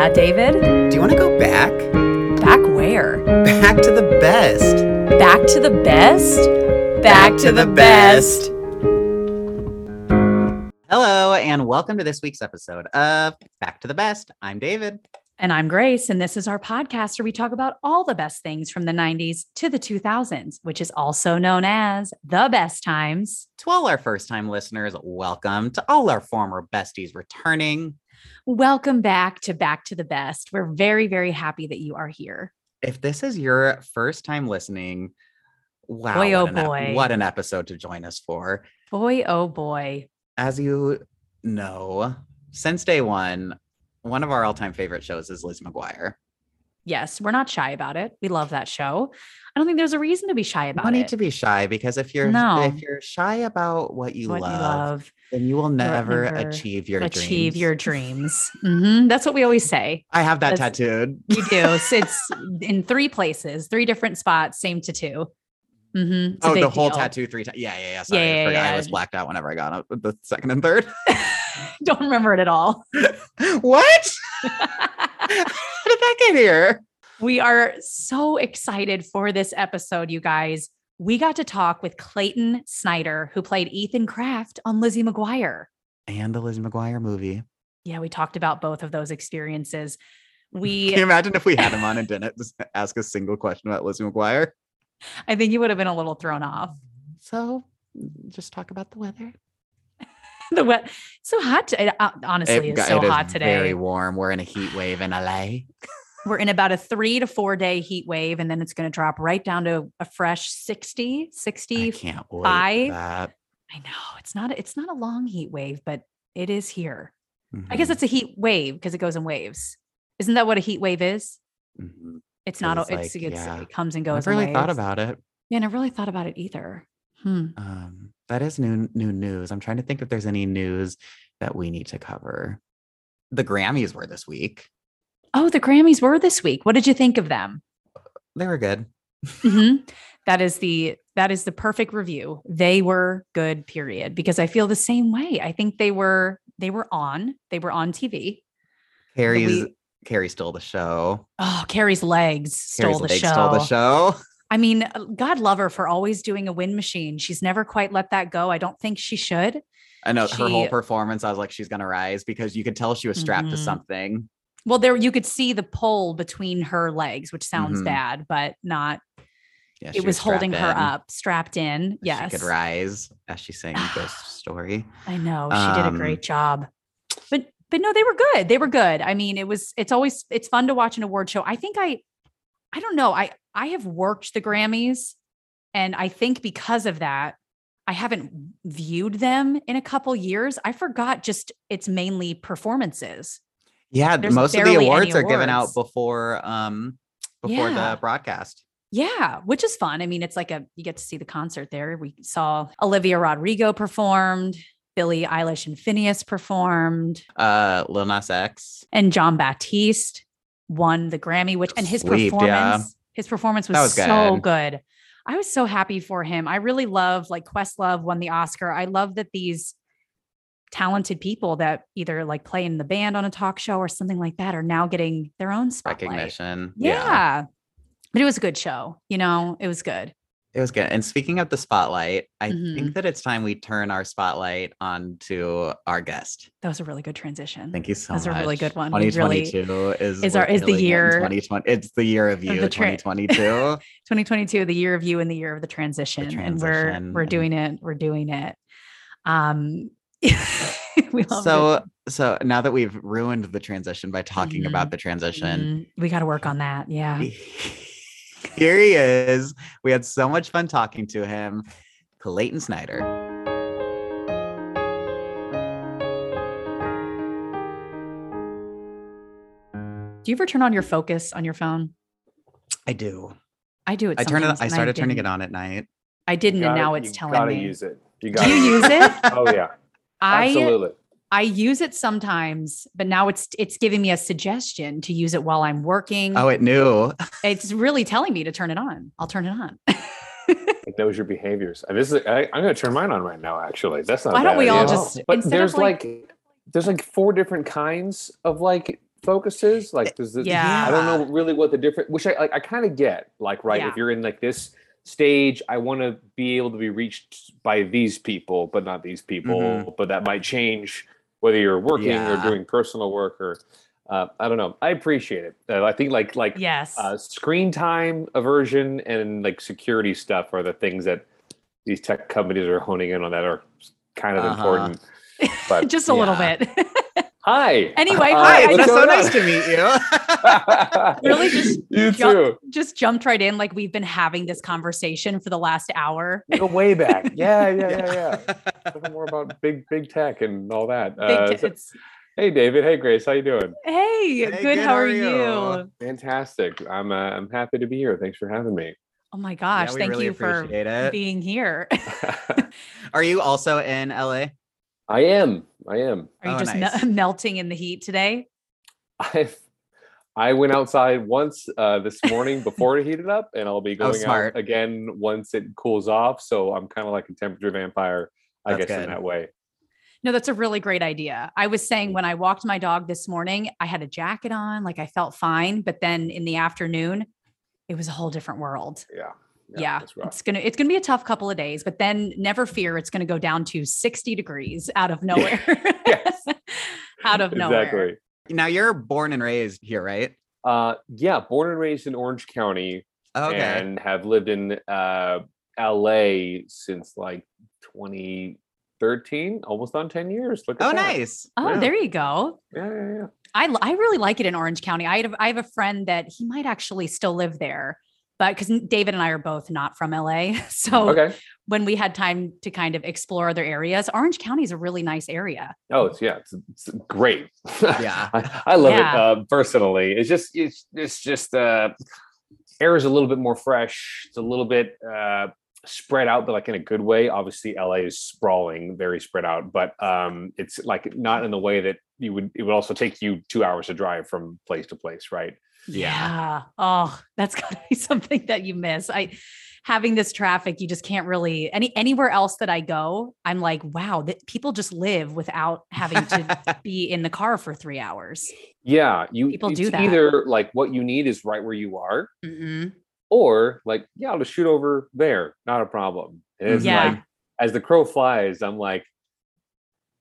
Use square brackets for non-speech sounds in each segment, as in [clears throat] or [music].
Yeah, David? Do you want to go back? Back where? Back to the best. Back to the best? Back, to, the, best. Hello, and welcome to this week's episode of Back to the Best. I'm David. And I'm Grace, and this is our podcast where we talk about all the best things from the 90s to the 2000s, which is also known as the best times. To all our first time listeners, welcome. To all our former besties returning, Welcome back to Back to the Best. We're very, very happy that you are here. if this is your first time listening, wow, Boy, oh what, an ep- boy. what an episode to join us for. Boy, oh boy. As you know, since day one, one of our all time favorite shows is Liz McGuire. Yes, we're not shy about it. We love that show. I don't think there's a reason to be shy about it. need to be shy because if you're No. if you're shy about what you, what love, you love, then you will never, never achieve your achieve dreams. your dreams. Mhm. That's what we always say. I have that That's- tattooed. You do. So [laughs] it's in three places, three different spots, same tattoo. Mm-hmm. Oh, the whole deal. tattoo three times. Yeah, yeah, yeah. Sorry, Yeah, I yeah, forgot. I was blacked out whenever I got up the second and third. [laughs] Don't remember it at all. [laughs] what? How did that get here? we are so excited for this episode, you guys. We got to talk with Clayton Snyder, who played Ethan Craft on Lizzie McGuire. And the Lizzie McGuire movie. Yeah, we talked about both of those experiences. [laughs] Can We, you imagine if we had him on and didn't [laughs] ask a single question about Lizzie McGuire? I think you would have been a little thrown off. So just talk about the weather. [laughs] The wet, so hot. To, it, uh, honestly, it's got- so it hot today. Very warm. We're in a heat wave in LA. We're in about a three to four day heat wave, and then it's going to drop right down to a fresh 60, I 60. can't wait. That. I know it's not, it's not a long heat wave, but it is here. I guess Mhm, it's a heat wave because it goes in waves. Isn't that what a heat wave is? mhm. It's not, It's it's, like, it's, yeah. it comes and goes. In really thought about it. Yeah, and I really thought about it either. Hmm. Um, that is new new news. I'm trying to think if there's any news that we need to cover. The Grammys were this week. Oh, the Grammys were this week. What did you think of them? They were good. Mhm. [laughs] That is the that is the perfect review. They were good, period. Because I feel the same way. I think they were they were on. They were on TV. Carrie's we- Carrie stole the show. Oh, Carrie's legs stole Carrie's the legs show. stole the show. [laughs] I mean, uh, God love her for always doing a win machine. She's never quite let that go. I don't think she should. I know her whole performance. I was like, she's gonna rise because you could tell she was strapped to Mhm. something. Well, there you could see the pull between her legs, which sounds Mhm. bad, but not. Yeah, it was holding her in. up, strapped in. Yes. She could rise as she sang Ghost [sighs] Story. I know she did a Um, great job. But but no, they were good. They were good. I mean, it was. It's always it's fun to watch an award show. I think I, I don't know. I I have worked the Grammys, and I think because of that, I haven't viewed them in a couple years. I forgot just it's mainly performances. Yeah, There's most of the awards are given out before um before Yeah. the broadcast. Yeah, which is fun. I mean, it's like a you get to see the concert there. We saw Olivia Rodrigo performed, Billie Eilish and Finneas performed, Uh Lil Nas X. and Jon Batiste won the Grammy, which and his Sweet, yeah. His performance was, was so good. good. I was so happy for him. I really love like Questlove won the Oscar. I love that these talented people that either like play in the band on a talk show or something like that are now getting their own spotlight. recognition. Yeah. But it was a good show. You know, it was good. It was good. And speaking of the spotlight, I Mhm. think that it's time we turn our spotlight onto our guest. That was a really good transition. Thank you so much. That's a really good one. We really- 2022 is is our- is the it year 2020. It's the year of the you, tra- 2022. [laughs] 2022, the year of you and the year of the transition. And we're we're doing it. We're doing it. Um [laughs] we love so so now that we've ruined the transition by talking Mhm. about the transition, we got to work on that. Yeah. Here he is. We had so much fun talking to him. Clayton Snyder. Do you ever turn on your focus on your phone? I do. I do it. I turn it. I and started turning it on at night. I didn't, and Gotta- now it's you telling gotta me. use it. You Do got you use it? [laughs] Oh yeah, I absolutely. I use it sometimes, but now it's it's giving me a suggestion to use it while I'm working. Oh, it knew. [laughs] It's really telling me to turn it on. I'll turn it on. [laughs] It knows your behaviors. And this is I, I'm going to turn mine on right now. Actually, that's not. a Why don't bad we all idea. just- But there's like- like, there's like four different kinds of like focuses. Like, does it? Yeah. I don't know really what the different. Which I like. I kind of get. Like, right? Yeah. If you're in like this stage, I want to be able to be reached by these people, but not these people. Mhm. But that might change whether you're working or doing personal work or. Uh, I don't know. I appreciate it. Uh, I think like like Yes. uh, screen time aversion and like security stuff are the things that these tech companies are honing in on that are kind of Uh-huh. important. But [laughs] Just a little bit. [laughs] hi. Anyway, hi, I That's so going nice to meet you. [laughs] Really just [laughs] you jump- too. just jumped right in like we've been having this conversation for the last hour. Go way back. [laughs] Yeah, yeah, yeah, yeah. Talking more about big big tech and all that. Big Uh, so- it's- hey David. Hey Grace. How you doing? hey, Hey, good. How are you? you? Fantastic. I'm uh, I'm happy to be here. Thanks for having me. Oh my gosh, we thank really you for it. being here. Are you also in LA? I am. I am. Are you Oh, just me- nice. [laughs] melting in the heat today? I've I went outside once uh, this [laughs] morning before it heated up, and I'll be Oh, going smart. out again once it cools off. So I'm kind of like a temperature vampire, I That's guess, in that way. No, that's a really great idea. I was saying when I walked my dog this morning, I had a jacket on, like I felt fine, but then in the afternoon, it was a whole different world. Yeah. Yeah, that's rough. it's gonna it's gonna be a tough couple of days, but then never fear, it's gonna go down to 60 degrees out of nowhere. [laughs] Yes. [laughs] out of nowhere. Exactly. Now you're born and raised here, right? Uh, yeah, born and raised in Orange County, Okay. and have lived in uh, LA since like 2013, almost on 10 years. Look at oh, that. nice. Oh, Yeah. there you go. Yeah, yeah, yeah. I l- I really like it in Orange County. I have I have a friend that he might actually still live there, but because David and I are both not from LA, [laughs] so Okay. when we had time to kind of explore other areas, Orange County is a really nice area. Oh, it's yeah, it's, it's great. Yeah. [laughs] I, I love Yeah. it uh, personally. It's just it's it's just uh, air is a little bit more fresh. It's a little bit uh, spread out, but like in a good way. Obviously, LA is sprawling, very spread out, but um, it's like not in the way that you would. It would also take you two hours to drive from place to place, right? Yeah. Oh, [laughs] that's gotta be something that you miss. I having this traffic, you just can't really any anywhere else that I go, I'm like, wow, that people just live without having to [laughs] be in the car for three hours. Yeah, you People do that. Either like what you need is right where you are, Mhm. or like yeah, I'll just shoot over there, not a problem. And it's Yeah. like as the crow flies, I'm like,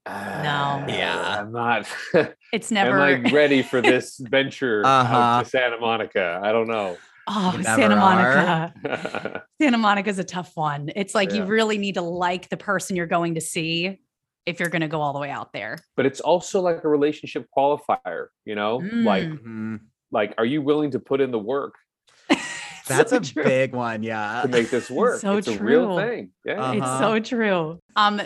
"Ah, Yeah. I'm not. [laughs] It's am never I [laughs] ready for this venture Uh-huh. to Santa Monica? I don't know. oh Santa never Monica. [laughs] Santa Monica's a tough one. It's like you really need to like the person you're going to see if you're going to go all the way out there. but it's also like a relationship qualifier, you know? Like, Mm. Mhm. like, are you willing to put in the work That's So a true. big one. Yeah. to make this work? so it's a real true. thing. Yeah. Uh, It's Uh-huh. so true. Um,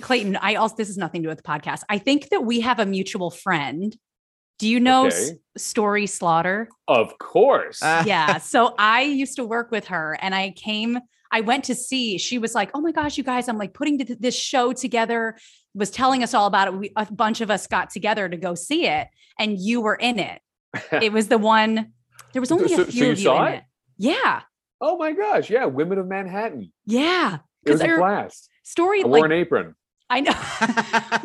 Clayton, I also this is nothing to do with the podcast. I think that we have a mutual friend. Do you know S- Story Slaughter? Of course. Uh, yeah. [laughs] So I used to work with her and I came, I went to see, she was like, Oh my gosh, you guys, I'm like putting this show together, was telling us all about it. We, a bunch of us got together to go see it, and you were in it. [laughs] It was the one, there was only So- a so few you of you in it? it. Yeah. oh my gosh. Yeah. Women of Manhattan. Yeah. It was a her blast. story, I wore like, an apron. I know.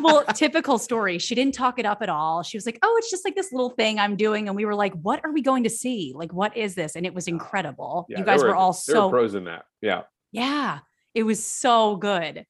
[laughs] well, typical story. She didn't talk it up at all. She was like, "Oh, it's just like this little thing I'm doing," and we were like, "What are we going to see? Like, what is this?" And it was incredible. Yeah, you guys were, all there were so pros in that. Yeah. yeah. It was so good.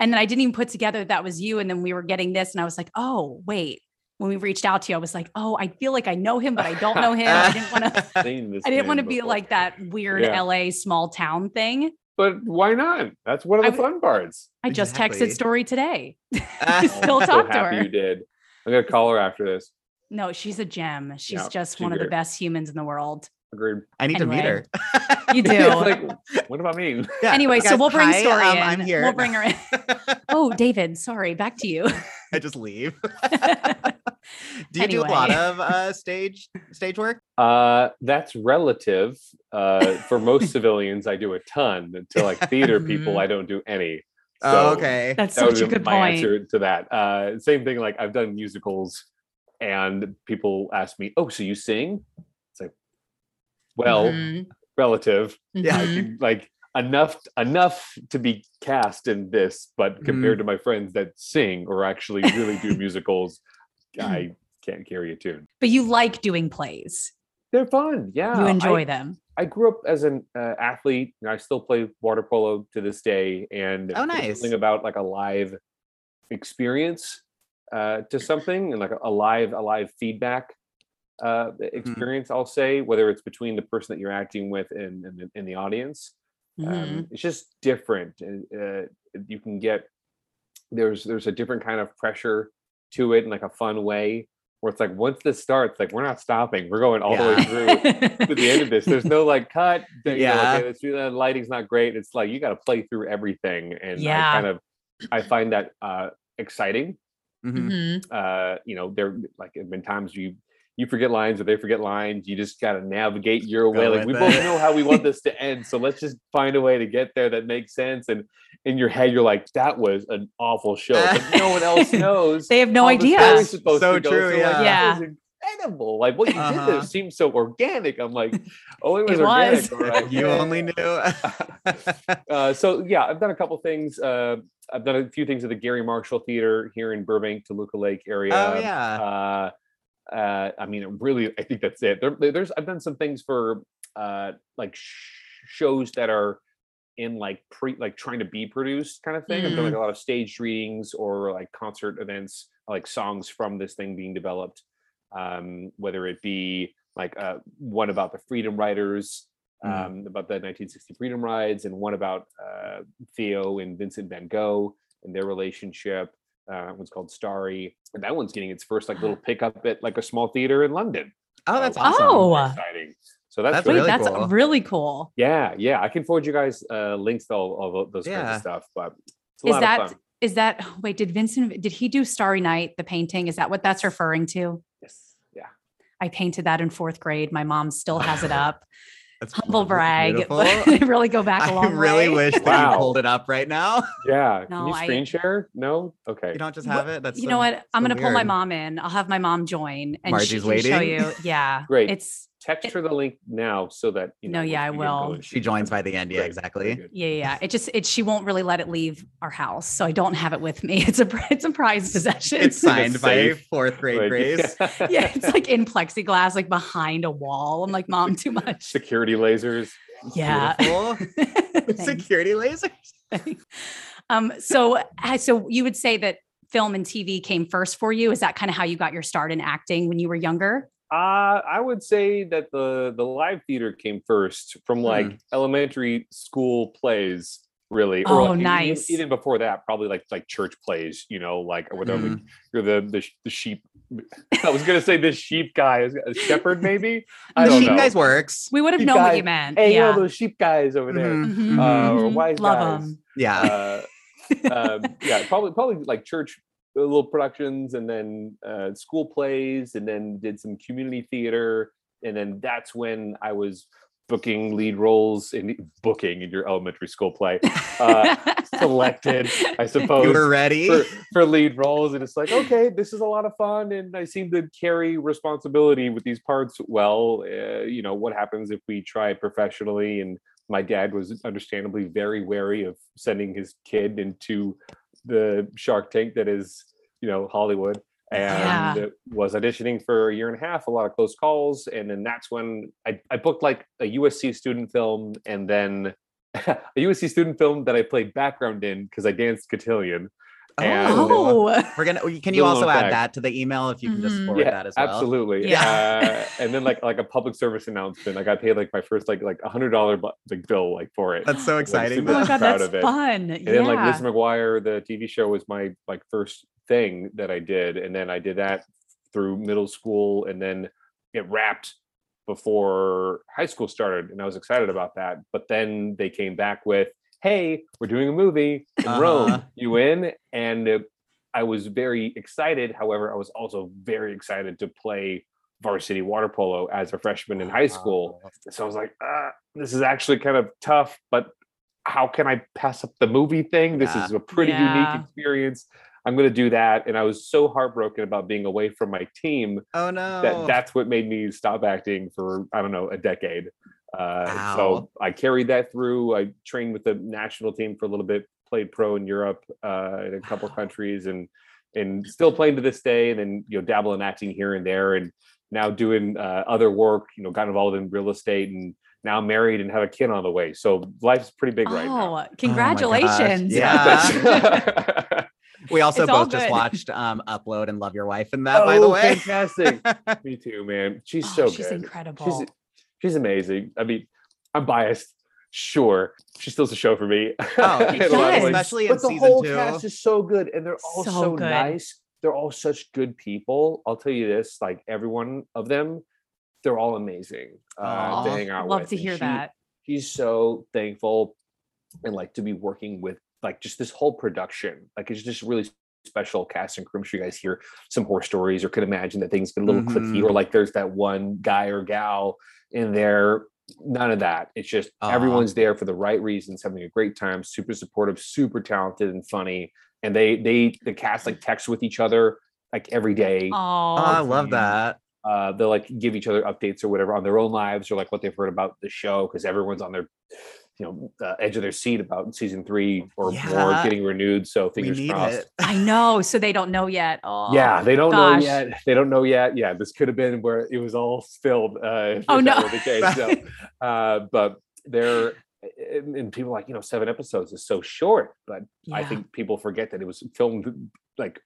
And then I didn't even put together that was you. And then we were getting this, and I was like, "Oh, wait." When we reached out to you, I was like, "Oh, I feel like I know him, but I don't know him. I didn't want [laughs] to. I didn't want to be like that weird Yeah. LA small town thing." But why not? That's one of the w- fun parts. I just Exactly. texted Story today. [laughs] [laughs] Still I'm talk to happy her. You did. I'm gonna call her after this. No, she's a gem. She's Yeah, just she's one of the best humans in the world. Agreed. I need to meet her. [laughs] You [laughs] do. like, what do I mean? [laughs] Yeah. anyway, so we'll bring hi, Story um, in. I'm here. We'll bring her in. Oh, David, sorry, back to you. I just leave. do you do a lot of uh, stage stage work? Uh, that's relative. Uh, for most civilians, I do a ton. To like theater people. I don't do any. oh, okay. That's that such a good my point. answer to that. Uh, same thing. Like I've done musicals, and people ask me, "Oh, so you sing?" Well, Mhm, relative. Yeah. Mhm. can, like enough enough to be cast in this, but compared to my friends that sing or actually really do [laughs] musicals, I can't carry a tune. But you like doing plays. They're fun. Yeah. You enjoy I, them. I grew up as an uh, athlete and I still play water polo to this day. And Oh, nice. something about like a live experience uh, to something and like a live, a live feedback uh, Mm-hmm. experience, I'll say, whether it's between the person that you're acting with and, and, the- and the audience. Mhm. um, it's just different and uh, you can get there's there's a different kind of pressure to it in like a fun way where it's like once this starts like we're not stopping we're going all the way through to the end of this there's no like cut that, you know, Yeah. okay, let's lighting's not great it's like you got to play through everything and Yeah. i kind of i find that uh exciting Mhm. Mhm. uh you know there like have been times you you forget lines or they forget lines you just got to navigate your way like we with both know how we want this to [laughs] end so let's just find a way to get there that makes sense and in your head you're like that was an awful show but no one else [laughs] knows They have no idea. supposed So to go. true, like, yeah. that Yeah. incredible like what you did Uh-huh. there seems so organic i'm like [laughs] oh it was It was. organic all right, you only knew. uh, so yeah, I've done a couple things. Uh, I've done a few things at the Garry Marshall Theater here in Burbank, Toluca Lake area. oh yeah. Uh, uh, I mean, really, I think that's it. There, there's I've done some things for uh, like sh- shows that are in like pre like trying to be produced kind of thing. I've done like a lot of staged readings or like concert events, like songs from this thing being developed. Um, whether it be like uh, one about the Freedom Riders, Mhm. um, about the 1960 Freedom Rides, and one about uh, Theo and Vincent Van Gogh and their relationship. Uh, one's called Starry, and that one's getting its first like little [gasps] pickup at like a small theater in London. oh, that's Uh, awesome. Oh. very exciting! So that's, That's Wait, really really that's cool. really cool. yeah, yeah. I can forward you guys uh, links to all, all those kinds of stuff. But it's a Is lot that of fun. is that wait, did Vincent did he do Starry Night, the painting? Is that what that's referring to? Yes, yeah. I painted that in fourth grade. My mom still has it [laughs] up. That's Humble brag, [laughs] beautiful. really go back a I long I really way. wish that Wow. you pulled it up right now. [laughs] Yeah. No, Can you I- screen share? No? Okay. You don't just have it. That's you so- know what? I'm so gonna pull my mom in. I'll have my mom join and Margie's she can show you. Yeah. [laughs] Great. It's Text her the link now so that you No, know. yeah, I will. She joins by the end. Yeah, Great, exactly. yeah, yeah. It just it she won't really let it leave our house. So I don't have it with me. [laughs] It's a pr- it's a prized possession. It's [laughs] signed by fourth grade Like, Grace. [laughs] yeah, it's like in plexiglass, like behind a wall. I'm like, mom, too much. Security lasers. Yeah. Security lasers. um, so so you would say that film and TV came first for you? Is that kind of how you got your start in acting when you were younger? Uh, I would say that the the live theater came first from like Hmm. elementary school plays, really. Oh, like, nice. Even, before that, probably like like church plays, you know, like where they're Mhm. like, you're the, the the sheep. [laughs] I was gonna say the sheep guy, a shepherd maybe. [laughs] I the don't sheep know. guys works. We would have You known what you meant. Hey, you yeah. know those sheep guys over there, Mhm, Mhm, uh, or mhm. wise Love guys. 'em. Yeah. uh, um, yeah, [laughs] probably probably like church little productions, and then uh, school plays, and then did some community theater, and then that's when I was booking lead roles in booking in your elementary school play, uh, [laughs] selected, I suppose. you were ready. for, for lead roles and it's like okay this is a lot of fun and i seem to carry responsibility with these parts well uh, you know what happens if we try professionally and my dad was understandably very wary of sending his kid into the shark tank that is you know hollywood. Yeah. and was auditioning for a year and a half a lot of close calls. And then that's when i, I booked like a usc student film and then [laughs] a usc student film that i played background in because i danced cotillion and- oh, We're gonna. [laughs] Can you Little also add that to the email if you can just Mhm. forward yeah, that as well? absolutely. Yeah. Uh, and then like like a public service announcement. Like I got paid like my first like like a hundred dollar like bill like for it. That's so exciting. super oh my god, that's of it. fun. And then like Liz McGuire, the TV show was my like first thing that I did, and then I did that through middle school, and then it wrapped before high school started, and I was excited about that. But then they came back with, "Hey, we're doing a movie in Uh-huh. Rome. You in?" And uh, I was very excited. However, I was also very excited to play varsity water polo as a freshman in high school. So I was like, ah, this is actually kind of tough, but how can I pass up the movie thing? This Yeah. is a pretty Yeah. unique experience. I'm going to do that. And I was so heartbroken about being away from my team Oh no. that that's what made me stop acting for, I don't know, a decade. Uh, Wow. So I carried that through. I trained with the national team for a little bit, played pro in Europe uh, in a couple Wow. countries, and and still playing to this day. And then you know dabble in acting here and there, and now doing uh, other work. You know, got involved in real estate and now married and have a kid on the way. So life's pretty big right now. Oh, congratulations. Yeah. [laughs] [laughs] We also It's both just watched um Upload and Love Your Wife and that, by the Oh, way. fantastic. [laughs] Me too, man. She's Oh, so she's good. incredible. She's she's amazing. I mean, I'm biased, sure. She steals the show for me. Oh, [laughs] in she a lot of does. especially but the whole two. cast is so good, and they're all So so, nice. They're all such good people. I'll tell you this: like every one of them, they're all amazing uh, to hang out Love with. to hear she- that. She's so thankful, and like to be working with like just this whole production. Like it's just really special cast and crew. I'm sure you guys hear some horror stories or could imagine that things get a little clicky Mhm. or like there's that one guy or gal in there. None of that. It's just Aw. everyone's there for the right reasons, having a great time, super supportive, super talented and funny. And they they the cast like text with each other like every day. Oh, Oh, I love that. Uh, they'll like give each other updates or whatever on their own lives or like what they've heard about the show because everyone's on their you know uh, edge of their seat about season three or more getting renewed. So We fingers need crossed. it. [laughs] I know. So they don't know yet. Oh, Yeah, they don't gosh. know yet. They don't know yet. Yeah, this could have been where it was all spilled. Uh, Oh, no. the case. So, [laughs] uh, but they're and, and people are like you know seven episodes is so short, but I think people forget that it was filmed like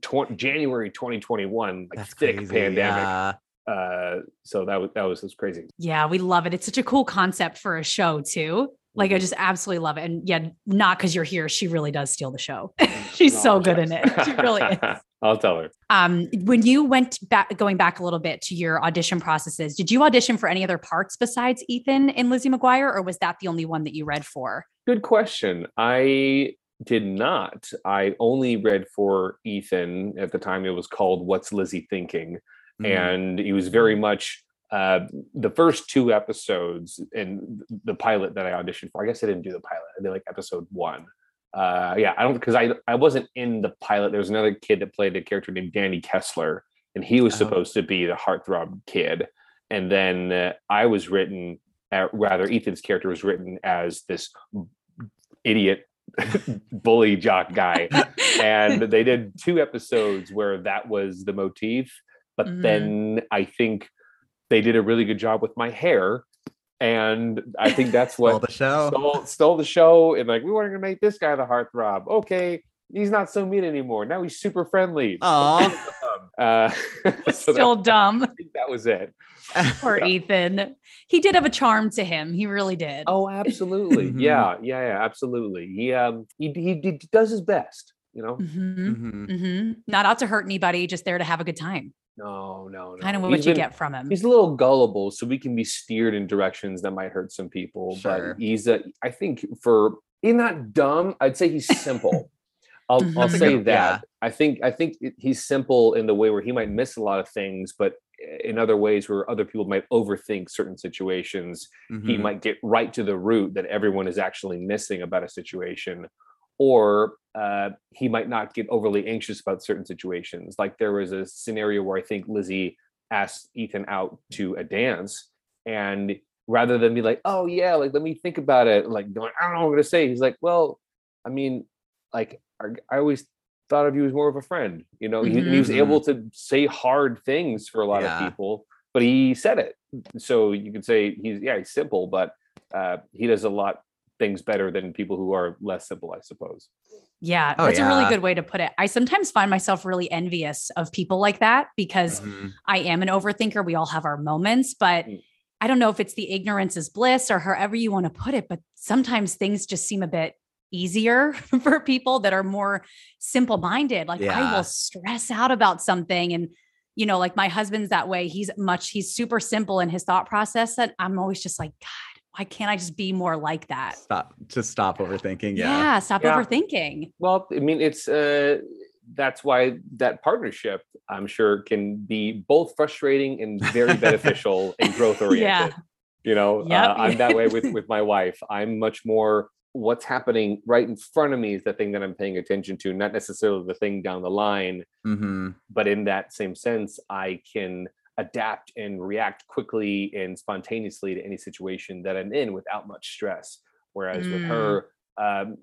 tw- January 2021, like That's thick crazy. pandemic. yeah. Uh, so that was that was just crazy. Yeah, we love it. It's such a cool concept for a show too. Like I Mhm. just absolutely love it. And yeah, not because you're here. She really does steal the show. [laughs] She's so good in it. She really is. [laughs] I'll tell her. Um, when you went back, going back a little bit to your audition processes, did you audition for any other parts besides Ethan and Lizzie McGuire, or was that the only one that you read for? Good question. I did not. I only read for Ethan at the time. It was called "What's Lizzie Thinking," Mhm. and he was very much uh, the first two episodes and the pilot that I auditioned for. I guess I didn't do the pilot. I did like episode one. Uh, yeah, I don't because I I wasn't in the pilot. There was another kid that played a character named Danny Kessler, and he was Oh. supposed to be the heartthrob kid. And then uh, I was written, uh, rather Ethan's character was written as this idiot [laughs] bully jock guy [laughs] and they did two episodes where that was the motif but Mhm. then i think they did a really good job with my hair and i think [laughs] that's what Stole what the show. stole, stole the show and like we weren't gonna make this guy the heartthrob okay he's not so mean anymore now he's super friendly Aw. [laughs] uh, [laughs] so Still that, dumb I think that was it for Ethan. He did have a charm to him. He really did. oh absolutely yeah yeah yeah absolutely he um he, he, he does his best you know Mhm, Mhm. mhm. Not out to hurt anybody, just there to have a good time. No no no Kind of He's what you been- get from him. he's a little gullible so we can be steered in directions that might hurt some people Sure. but he's a i think for he's not dumb i'd say he's simple i'll, Mhm. I'll say good- that yeah. i think i think he's simple in the way where he might miss a lot of things but in other ways where other people might overthink certain situations he Mhm. might get right to the root that everyone is actually missing about a situation or uh, he might not get overly anxious about certain situations like there was a scenario where i think lizzie asked ethan out to a dance and rather than be like oh yeah like let me think about it like going i don't know what i'm going to say he's like well i mean like i always thought of you as more of a friend you know he, he was Mhm. able to say hard things for a lot Yeah. of people but he said it so you could say he's yeah he's simple but uh he does a lot things better than people who are less simple i suppose Yeah, Oh, that's a really good way to put it. I sometimes find myself really envious of people like that because Mhm. I am an overthinker. We all have our moments, but Mm. I don't know if it's the ignorance is bliss or however you want to put it, but sometimes things just seem a bit easier [laughs] for people that are more simple minded. Like I will stress out about something and you know, like my husband's that way. He's much, he's super simple in his thought process that I'm always just like, God, why can't I just be more like that? Stop. Just stop overthinking. Yeah, Yeah. stop Yeah. overthinking. well i mean it's uh that's why that partnership i'm sure can be both frustrating and very [laughs] beneficial and growth oriented Yeah. you know Yep. uh, i'm that way with [laughs] with my wife i'm much more what's happening right in front of me is the thing that i'm paying attention to not necessarily the thing down the line hmm but in that same sense i can adapt and react quickly and spontaneously to any situation that i'm in without much stress whereas with Mm. her um,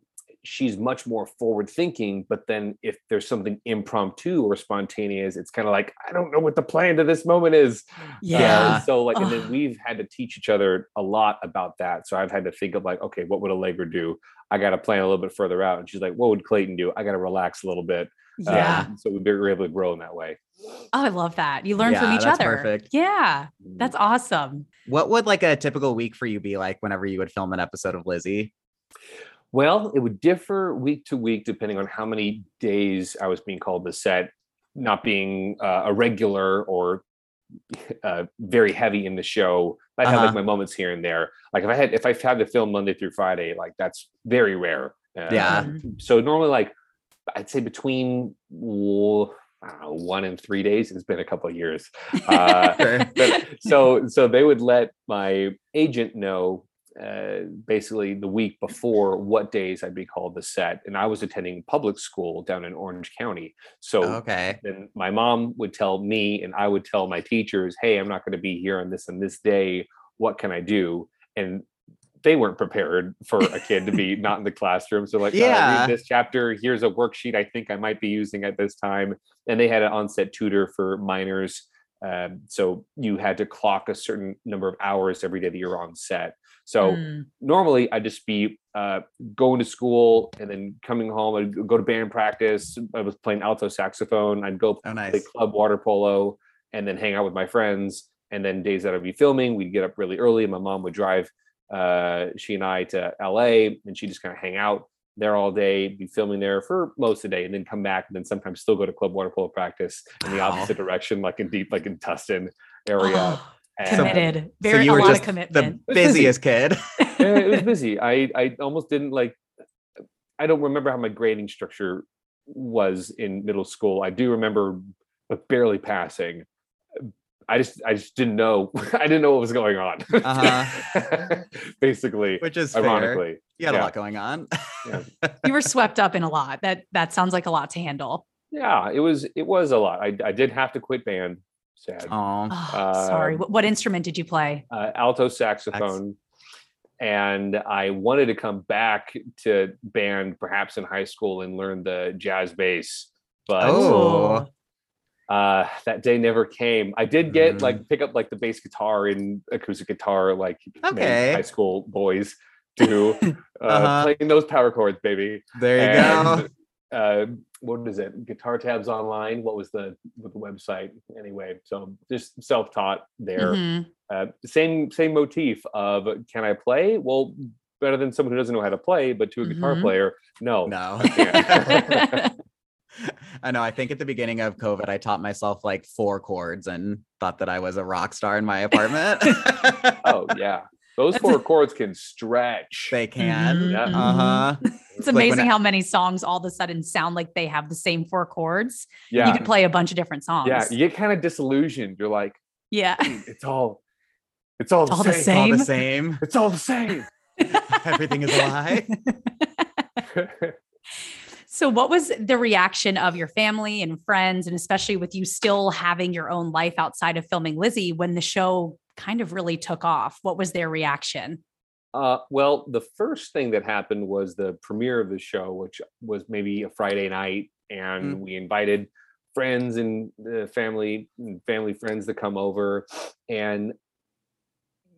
she's much more forward thinking. But then if there's something impromptu or spontaneous, it's kind of like, I don't know what the plan to this moment is. Yeah. Uh, so like, and then we've had to teach each other a lot about that. So I've had to think of like, okay, what would Allegra do? I got to plan a little bit further out. And she's like, what would Clayton do? I got to relax a little bit. Yeah. so we were able to grow in that way. Oh, I love that. You learn from Yeah, each that's other. perfect. Yeah. That's awesome. What would like a typical week for you be like whenever you would film an episode of Lizzie? Well, it would differ week to week depending on how many days I was being called to set, not being uh, a regular or [laughs] uh, very heavy in the show. I'd have Uh-huh. like my moments here and there. Like if I had if I had to film Monday through Friday, like that's very rare. Uh, Yeah. Mhm. So normally, like I'd say between know one and three days. It's been a couple of years. [laughs] Uh, but so so they would let my agent know uh, basically the week before what days I'd be called to set, and I was attending public school down in Orange County. So okay. then my mom would tell me, and I would tell my teachers, "Hey, I'm not going to be here on this and this day. What can I do?" And they weren't prepared for a kid to be [laughs] not in the classroom. So like, yeah, read this chapter. Here's a worksheet I think I might be using at this time. And they had an onset tutor for minors. Um, so you had to clock a certain number of hours every day that you're on set. So Mm. normally I'd just be uh, going to school and then coming home. I'd go to band practice. I was playing alto saxophone. I'd go Oh, play club water polo and then hang out with my friends. And then days that I'd be filming, we'd get up really early. and My mom would drive uh, she and I to LA and she just kind of hang out there all day, be filming there for most of the day, and then come back and then sometimes still go to club water polo practice in the Wow. opposite direction, like in deep, like in Tustin area. Oh, [gasps] And- committed. Very you a were lot just of the commitment. It's busy. busiest kid. it was [laughs] busy. I I almost didn't like. I don't remember how my grading structure was in middle school. I do remember but barely passing. I just I just didn't know. [laughs] I didn't know what was going on. Uh-huh. [laughs] Basically, Which is fair. ironically, You had yeah. a lot going on. [laughs] you were swept up in a lot. That that sounds like a lot to handle. yeah, it was it was a lot. I I did have to quit band. Sad. Oh, Oh, sorry. Um, What, what instrument did you play? uh, alto saxophone. And I wanted to come back to band perhaps in high school and learn the jazz bass, but Oh. Uh, that day never came. I did get Mm. like pick up like the bass guitar and acoustic guitar, like Okay. high school boys do, [laughs] uh, Uh-huh. playing those power chords, baby. there you go. And, Uh, what is it? Guitar Tabs Online. What was the what the website anyway? So just self taught there. Mhm. Uh, same same motif of can I play? Well, better than someone who doesn't know how to play, but to a guitar Mhm. player, no. No. [laughs] [laughs] can't. [laughs] I know. I think at the beginning of COVID, I taught myself like four chords and thought that I was a rock star in my apartment. [laughs] oh yeah, those [laughs] That's four chords can stretch. they can. Mhm, Yeah. mhm. Uh huh. It's Like when amazing I- how many songs all of a sudden sound like they have the same four chords. Yeah. You yeah, could play a bunch of different songs. yeah. You get kind of disillusioned. You're like, Yeah. It's all, it's all, It's all the the same. All the Same. same. It's all the same. Everything is a lie. So, what was the reaction of your family and friends, and especially with you still having your own life outside of filming Lizzie when the show kind of really took off? What was their reaction? Uh, well, the first thing that happened was the premiere of the show, which was maybe a Friday night, and we invited friends and uh, family, and family friends to come over. And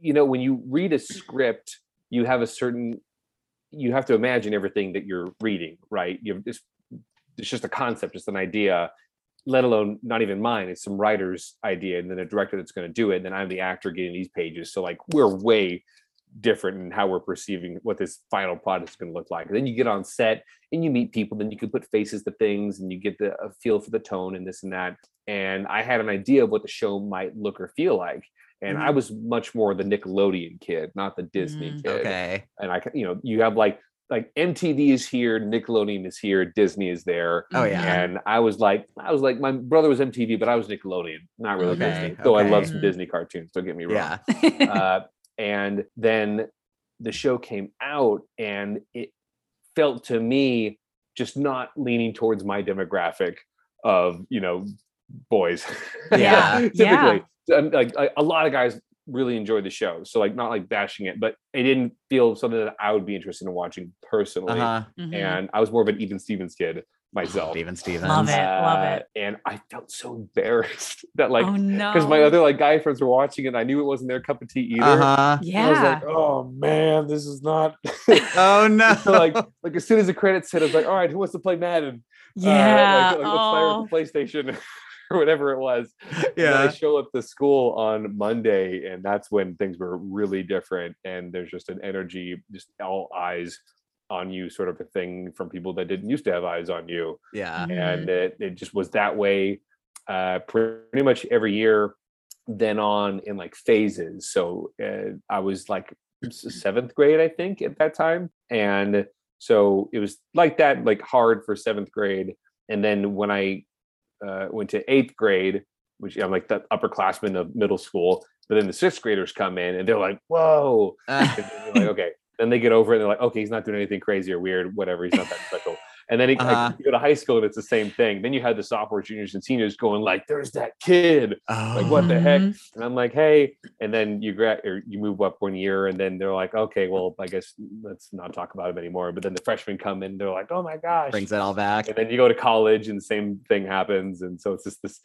you know, when you read a script, you have a certain, you have to imagine everything that you're reading, right? You this, it's just a concept, just an idea. Let alone not even mine. It's some writer's idea, and then a director that's going to do it. And then I'm the actor getting these pages. So like we're way different in how we're perceiving what this final product is going to look like. And then you get on set and you meet people, then you can put faces to things and you get the feel for the tone and this and that. And I had an idea of what the show might look or feel like. And I Mhm. was much more the Nickelodeon kid, not the Disney Mm. kid. Okay. And I, you know, you have like like MTV is here, Nickelodeon is here, Disney is there. Oh, yeah. And I was like, I was like, my brother was MTV, but I was Nickelodeon, not really Okay, Disney. Though I love okay. some Disney cartoons. Don't get me wrong Yeah. [laughs] uh, and then the show came out and it felt to me just not leaning towards my demographic of you know boys [laughs] Yeah, typically Um, like a- a lot of guys really enjoyed the show. So like not like bashing it, but it didn't feel something that I would be interested in watching personally. Uh-huh. Mhm. And I was more of an Even Stevens kid myself. Steven Stevens. Love it. love Uh, it. And I felt so embarrassed [laughs] that like oh no. because my other like guy friends were watching it and I knew it wasn't their cup of tea either. Uh-huh. Yeah. I was like, oh man, this is not [laughs] Oh no. so [laughs] like like as soon as the credits hit, I was like, all right, who wants to play Madden? Uh, yeah. like, like, let's fire oh. up the PlayStation or whatever it was. And then I show up to school on Monday, and that's when things were really different. And there's just an energy, just all eyes on you, sort of a thing from people that didn't used to have eyes on you. Yeah. And it, it just was that way uh, pretty much every year, then on in like phases. So uh, I was like seventh grade, I think, at that time. And so it was like that, like hard for seventh grade. And then when I uh, went to eighth grade, which I'm like the upperclassman of middle school, but then the sixth graders come in and they're like, whoa. And then you're like, okay. Then they get over it and they're like, okay, he's not doing anything crazy or weird, whatever. He's not that special. [laughs] And then he, Uh-huh. you go to high school and it's the same thing. Then you had the sophomores, juniors, and seniors going like, "There's that kid," oh. like what the heck? Mhm. And I'm like, "Hey!" And then you grad or you move up one year, and then they're like, "Okay, well, I guess let's not talk about him anymore." But then the freshmen come in, they're like, "Oh my gosh!" brings it all back. And then you go to college, and the same thing happens, and so it's just this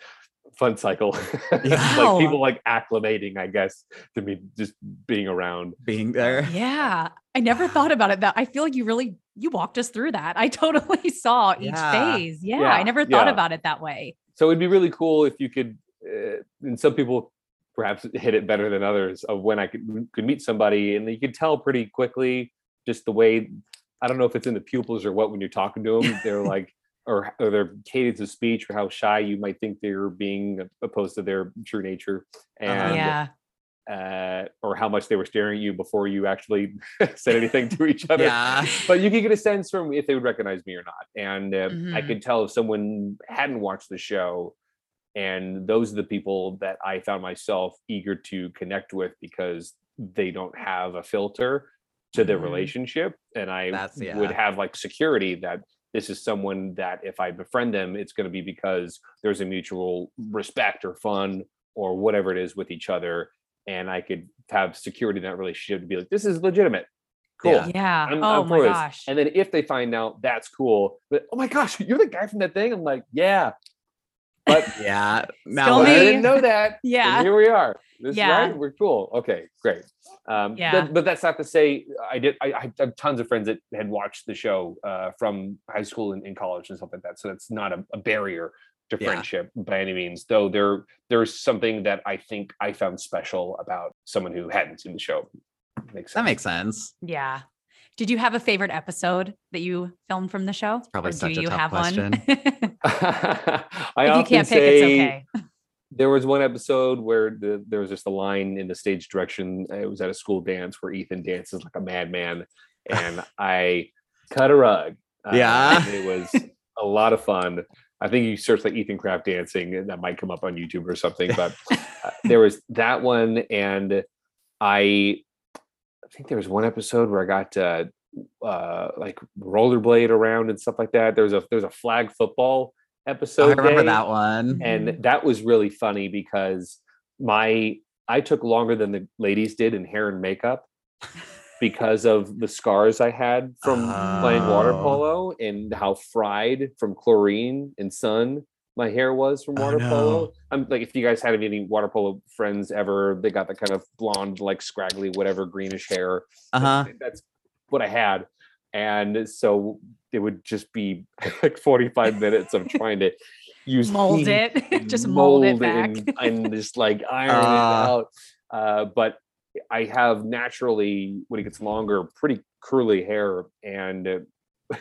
fun cycle. [laughs] Yeah. Wow. like people like acclimating, I guess, to me just being around. Being there. Yeah. I never thought about it that I feel like you really you walked us through that. I [laughs] totally saw each Yeah. phase. Yeah, Yeah, I never thought yeah. about it that way. so it'd be really cool if you could uh, and some people perhaps hit it better than others of when i could could meet somebody and you could tell pretty quickly just the way i don't know if it's in the pupils or what when you're talking to them they're [laughs] like or, or their cadence of speech or how shy you might think they're being opposed to their true nature and yeah. Uh, or how much they were staring at you before you actually [laughs] said anything to each other Yeah. but you could get a sense from if they would recognize me or not. And uh, I Mhm. could tell if someone hadn't watched the show. And those are the people that I found myself eager to connect with because they don't have a filter to their Mhm. relationship. And I That's- would have like security that this is someone that if I befriend them, it's going to be because there's a mutual respect or fun or whatever it is with each other. And I could have security in that relationship to be like, this is legitimate. Cool. Yeah. Yeah. I'm- oh I'm my for gosh. And then if they find out, that's cool. But oh my gosh, [laughs] you're the guy from that thing. I'm like, yeah. But [laughs] Yeah. Now I didn't know that. [laughs] and yeah. here we are. This Yeah. right. We're cool. Okay, great. Um, Yeah. but, but that's not to say I did. I, I have tons of friends that had watched the show uh, from high school and, and college and stuff like that. So that's not a, a barrier to Yeah. friendship by any means. Though there there's something that I think I found special about someone who hadn't seen the show. Makes sense. That makes sense. Yeah. Did you have a favorite episode that you filmed from the show? probably Or such do a you tough have question. one? [laughs] [laughs] I if you can't pick, say it's okay. there was one episode where the, there was just a line in the stage direction. It was at a school dance where Ethan dances like a madman, and [laughs] I cut a rug. Uh, Yeah. and it was a lot of fun. I think you search like Ethan Craft dancing, and that might come up on YouTube or something. But [laughs] uh, there was that one, and I, I think there was one episode where I got to uh, like rollerblade around and stuff like that. There was a there's a flag football episode. I remember day that one. And that was really funny because my I took longer than the ladies did in hair and makeup [laughs] because of the scars I had from playing water Oh. polo and how fried from chlorine and sun my hair was from Oh, water no. polo. I'm like, if you guys had any water polo friends ever, they got that kind of blonde, like scraggly, whatever greenish hair. Uh huh. That's what I had. And so it would just be [laughs] like 45 minutes of trying to use mold heat it. [laughs] Just mold, it back. and, and just like [laughs] iron Ah. it out. Uh, but I have naturally, when it gets longer, pretty curly hair. And uh,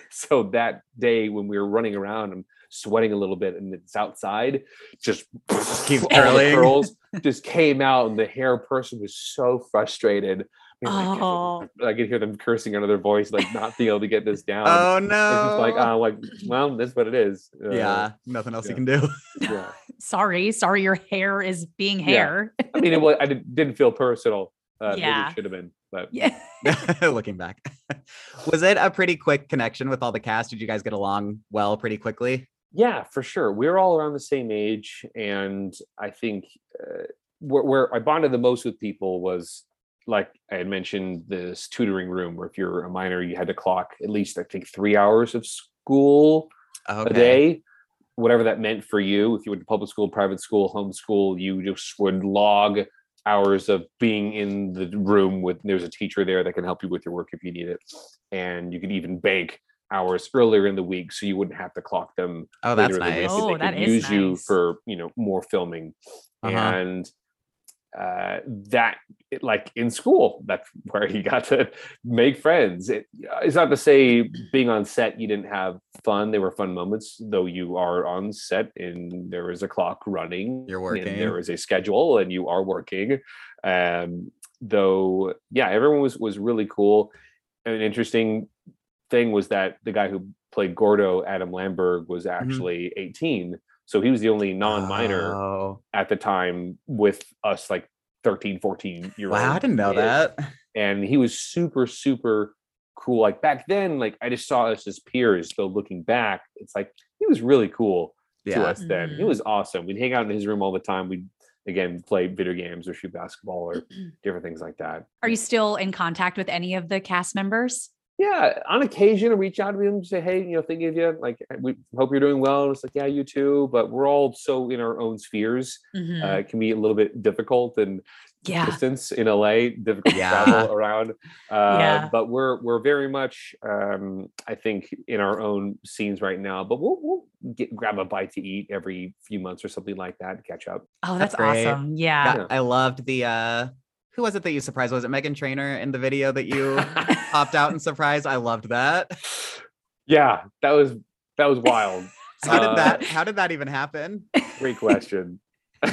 [laughs] so that day when we were running around, I'm sweating a little bit and it's outside, just [laughs] keep all the curling. curls [laughs] just came out. And the hair person was so frustrated. I, like, Oh. I could hear them cursing under their voice, like not being able to get this down. Oh It's no. just like, uh, like, well, that's what it is. Uh, yeah. Nothing else yeah. you can do. yeah. sorry, sorry, your hair is being Yeah. hair. I mean, it was, I didn't feel personal. Uh, maybe Yeah. it should have been, but yeah. [laughs] [laughs] [laughs] Looking back, was it a pretty quick connection with all the cast? Did you guys get along well pretty quickly? yeah, for sure. We're all around the same age, and I think uh, where, where I bonded the most with people was like I had mentioned this tutoring room where if you're a minor, you had to clock at least I think three hours of school Okay. a day, whatever that meant for you. If you went to public school, private school, homeschool, you just would log hours of being in the room with there's a teacher there that can help you with your work if you need it. And you can even bank hours earlier in the week so you wouldn't have to clock them Oh, that's later in the nice. Oh, they that could is use you for you know more filming Uh-huh. and uh, that like in school that's where he got to make friends. It, it's not to say being on set you didn't have fun. There were fun moments though you are on set and there is a clock running You're and working. there is a schedule and you are working. Um though yeah everyone was was really cool. An interesting thing was that the guy who played gordo adam lamberg was Mm-hmm. actually 18 so he was the only non-minor Oh. at the time with us like 13 14 year old Wow, I didn't know that. and he was super super cool like back then like i just saw us as peers though looking back it's like he was really cool to us then he Mhm. was awesome we'd hang out in his room all the time we'd again play video games or shoot basketball or different things like that Are you still in contact with any of the cast members? Yeah on occasion I reach out to them and say hey you know thinking of you like we hope you're doing well and it's like yeah you too but we're all so in our own spheres Mhm. uh, it can be a little bit difficult and yeah. distance in LA, difficult to Yeah. travel around. Uh, Yeah. But we're we're very much, um, I think, in our own scenes right now. But we'll we'll get, grab a bite to eat every few months or something like that. To catch up. Oh, That's that's, awesome. Yeah. Yeah, I loved the uh who was it that you surprised? Was it Meghan Trainor in the video that you [laughs] popped out and surprised? I loved that. yeah, that was that was wild. [laughs] How did Uh, that how did that even happen? Great question. [laughs]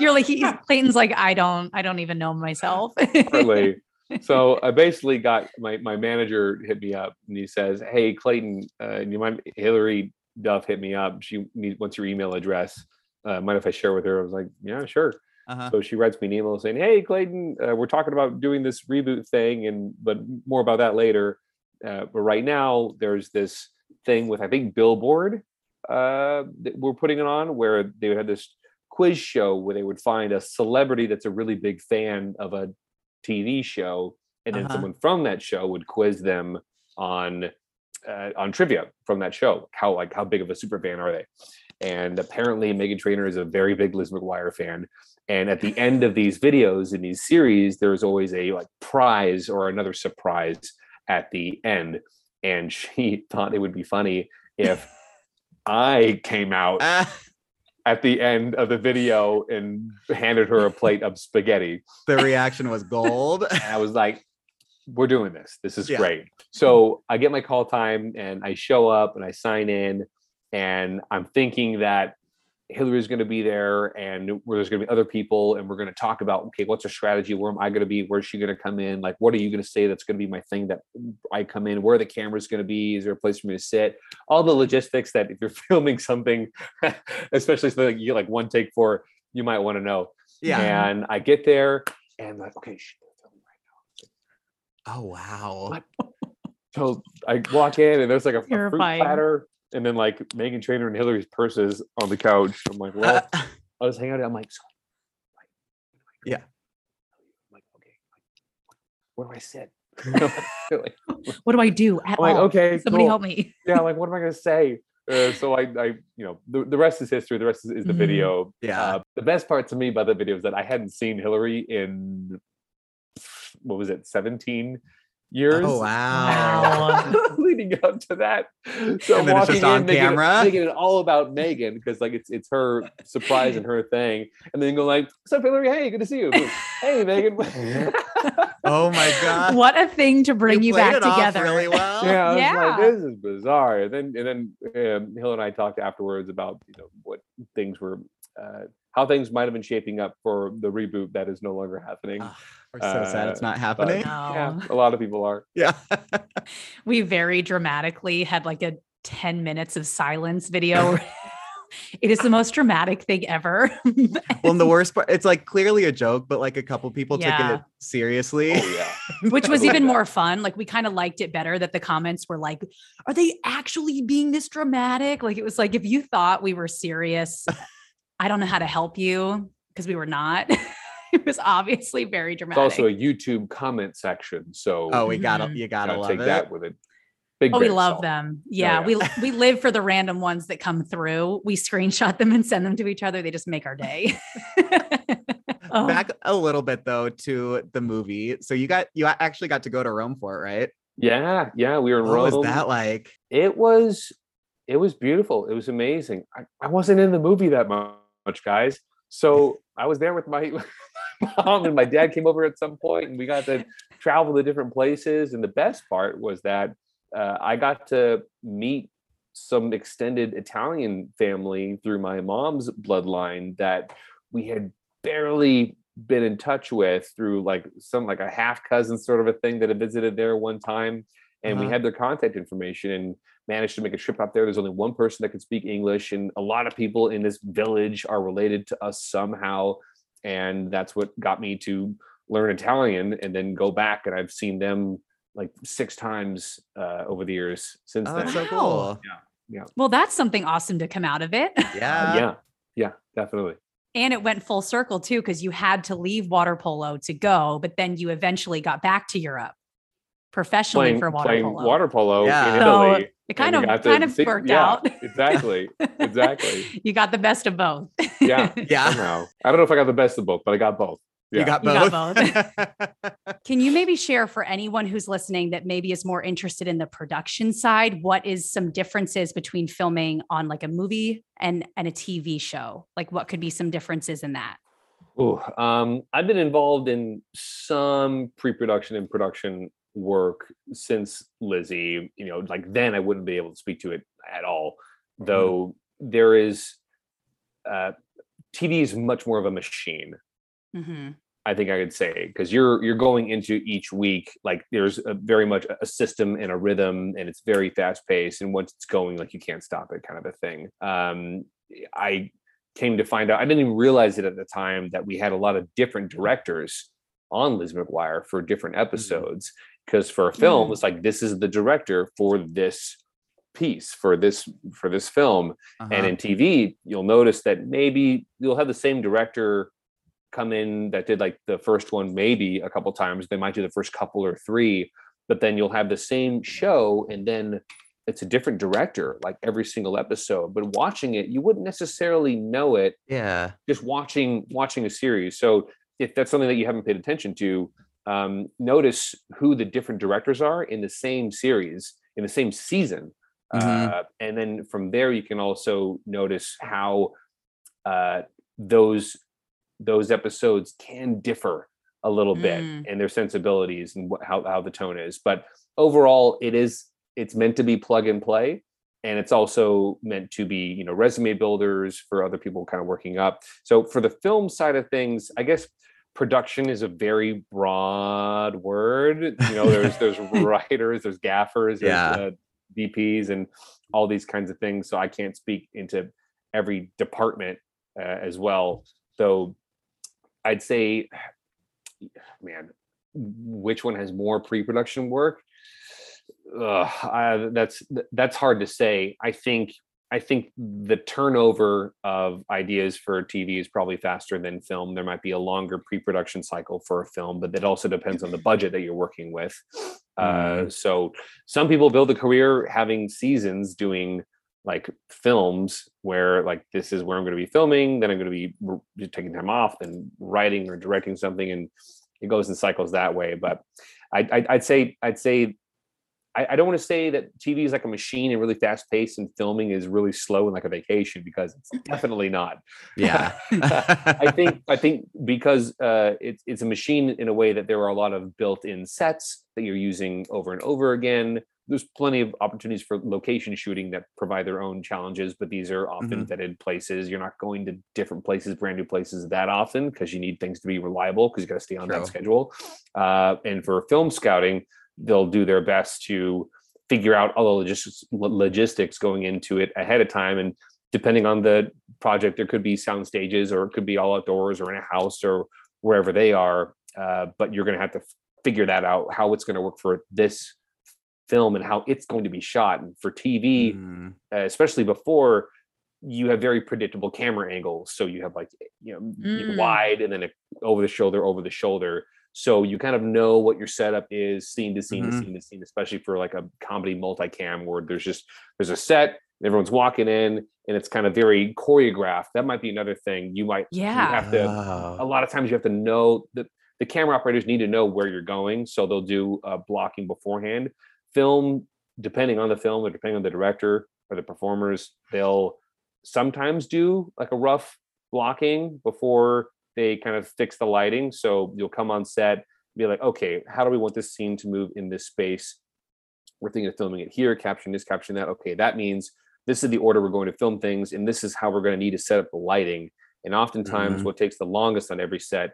You're like he's Clayton's like I don't I don't even know myself. Partly. So I basically got my my manager hit me up and he says, "Hey Clayton, uh, you mind Hilary Duff hit me up. She needs wants your email address. Uh, mind if I share with her?" I was like, "Yeah, sure." Uh-huh. So she writes me an email saying, "Hey Clayton, uh, we're talking about doing this reboot thing, and but more about that later. Uh, but right now, there's this thing with I think Billboard uh, that we're putting it on where they had this quiz show where they would find a celebrity that's a really big fan of a TV show, and then Uh-huh. someone from that show would quiz them on uh, on trivia from that show. How like how big of a super fan are they? And apparently, Meghan Trainor is a very big Liz McGuire fan. And at the end of these videos in these series, there's always a like prize or another surprise at the end. And she [laughs] thought it would be funny if I came out [laughs] Ah, at the end of the video and handed her a plate of spaghetti. the reaction was gold. [laughs] And I was like, we're doing this. This is Yeah. great. So I get my call time and I show up and I sign in and I'm thinking that Hilary's going to be there and where there's going to be other people and we're going to talk about okay what's a strategy? Where am I going to be? Where's she going to come in? Like what are you going to say that's going to be my thing that I come in? Where are the cameras going to be? Is there a place for me to sit? All the logistics that if you're [laughs] filming something [laughs] especially something like you get like one take for you might want to know. Yeah. Uh-huh. and I get there and like okay shh, right. Oh wow. What? So I walk in and there's like a, a fruit platter and then like Meghan Trainor and Hilary's purses on the couch. I'm like, well, Uh, [laughs] I'll just hang out. I'm like, so, like, what do I Yeah. I'm like, okay, like, where do I sit? Like, [laughs] what do I do at I'm like, all? okay, Somebody cool. help me. [laughs] Yeah, like, what am I gonna say? Uh, so I, I, you know, the, the rest is history. The rest is, is the Mhm. video. Yeah. Uh, the best part to me about the video is that I hadn't seen Hillary in what was it, 17 years? oh wow. Wow. [laughs] leading up to that. So And I'm it's walking just on in, making it- camera? making it all about Meghan because like it's it's her surprise and her thing, and then go like, "What's up, Hilary? Hey, good to see you. hey, Meghan." [laughs] Oh my god. what a thing to bring you, played back it off together. really well. yeah, I was Yeah. like, this is bizarre. And then and then um, Hill and I talked afterwards about you know what things were. Uh, how things might have been shaping up for the reboot that is no longer happening. We're so sad it's Uh, not happening. Yeah, No. a lot of people are. Yeah. [laughs] we very dramatically had like a 10 minutes of silence [laughs] video. [laughs] it is the most dramatic thing ever. well, and the worst part, it's like clearly a joke, but like a couple people took it seriously. Oh yeah. which was even more fun. Like we kind of liked it better that the comments were like, "Are they actually being this dramatic?" Like it was like if you thought we were serious, I don't know how to help you. because we were not. [laughs] it was obviously very It's dramatic. also a YouTube comment section, so Oh, we gotta Mhm. you gotta gotta love take it. that with it. Big Oh, we love salt. them. Yeah, yeah. we [laughs] we live for the random ones that come through. We screenshot them and send them to each other. They just make our day. [laughs] Oh, Back a little bit though to the movie. So you got you actually got to go to Rome for it, right? Yeah, yeah, we were in What Rome. was that like? it was it was beautiful it was amazing i, I wasn't in the movie that much guys so i was there with my mom [laughs] and my dad came over at some point and we got to travel to different places and the best part was that uh, i got to meet some extended italian family through my mom's bloodline that we had barely been in touch with through like some like a half cousin sort of a thing that had visited there one time and we Uh-huh. had their contact information and managed to make a trip out there. There's only one person that could speak English, and a lot of people in this village are related to us somehow. And that's what got me to learn Italian and then go back. And I've seen them like six times uh, over the years since Oh, then. that's so Wow. Yeah. well, that's something awesome to come out of it. Yeah. [laughs] Yeah, yeah, definitely. and it went full circle too, because you had to leave water polo to go, but then you eventually got back to Europe professionally Playing, for water playing polo. water polo Yeah. in So, Italy. It kind of we got to kind of see- worked yeah, out. exactly, exactly. [laughs] you got the best of both. Yeah, [laughs] Yeah. somehow. I don't know if I got the best of both, but I got both. You Yeah. got You both. [laughs] Can you maybe share for anyone who's listening that maybe is more interested in the production side, what is some differences between filming on like a movie and and a TV show? Like what could be some differences in that? Ooh, um, I've been involved in some pre-production and production work since Lizzie. You know, like then I wouldn't be able to speak to it at all. Though there is, uh, TV is much more of a machine. Mm-hmm. I think I could say because you're you're going into each week like there's a very much a system and a rhythm and it's very fast paced and once it's going like you can't stop it kind of a thing. Um, I came to find out I didn't even realize it at the time that we had a lot of different directors on Liz McGuire for different episodes because for a film Mm. it's like this is the director for this piece for this for this film and Uh-huh. in TV, you'll notice that maybe you'll have the same director come in that did like the first one maybe a couple times. They might do the first couple or three, but then you'll have the same show and then it's a different director like every single episode. But watching it, you wouldn't necessarily know it yeah. just watching watching a series. So if that's something that you haven't paid attention to, um, notice who the different directors are in the same series in the same season, Mhm. uh, and then from there you can also notice how uh, those those episodes can differ a little bit Mm. in their sensibilities and wh- how how the tone is. But overall, it is it's meant to be plug and play and it's also meant to be you know resume builders for other people kind of working up so for the film side of things i guess production is a very broad word you know there's there's [laughs] writers there's gaffers there's Yeah. uh, dps and all these kinds of things so i can't speak into every department uh, as well so i'd say man which one has more pre-production work Ugh, I, that's that's hard to say. I think I think the turnover of ideas for TV is probably faster than film. There might be a longer pre-production cycle for a film, but that also depends on the budget that you're working with. Uh, so some people build a career having seasons doing like films where like this is where I'm going to be filming, then I'm going to be taking time off, then writing or directing something, and it goes in cycles that way. But I, I, I'd say I'd say I, I don't want to say that TV is like a machine and really fast paced, and filming is really slow and like a vacation because it's [laughs] definitely not. Yeah. [laughs] I think I think because uh, it's it's a machine in a way that there are a lot of built-in sets that you're using over and over again. There's plenty of opportunities for location shooting that provide their own challenges, but these are often vetted places. You're not going to different places, brand new places that often because you need things to be reliable because you got to stay on True. that schedule. Uh, and for film scouting, they'll do their best to figure out all the logistics, logistics going into it ahead of time and depending on the project there could be sound stages or it could be all outdoors or in a house or wherever they are uh, but you're going to have to figure that out how it's going to work for this film and how it's going to be shot and for tv Mm, uh, especially before you have very predictable camera angles. So you have like you know Mm. wide and then a, over the shoulder, over the shoulder. So you kind of know what your setup is, scene to scene Mhm. to scene to scene, especially for like a comedy multicam where there's just there's a set, everyone's walking in, and it's kind of very choreographed. That might be another thing. You might yeah you have to Oh. a lot of times you have to know that the camera operators need to know where you're going so they'll do uh, blocking beforehand film depending on the film or depending on the director or the performers they'll sometimes do like a rough blocking before they kind of fix the lighting so you'll come on set be like okay how do we want this scene to move in this space we're thinking of filming it here capturing this capturing that okay that means this is the order we're going to film things and this is how we're going to need to set up the lighting and oftentimes Mhm. what takes the longest on every set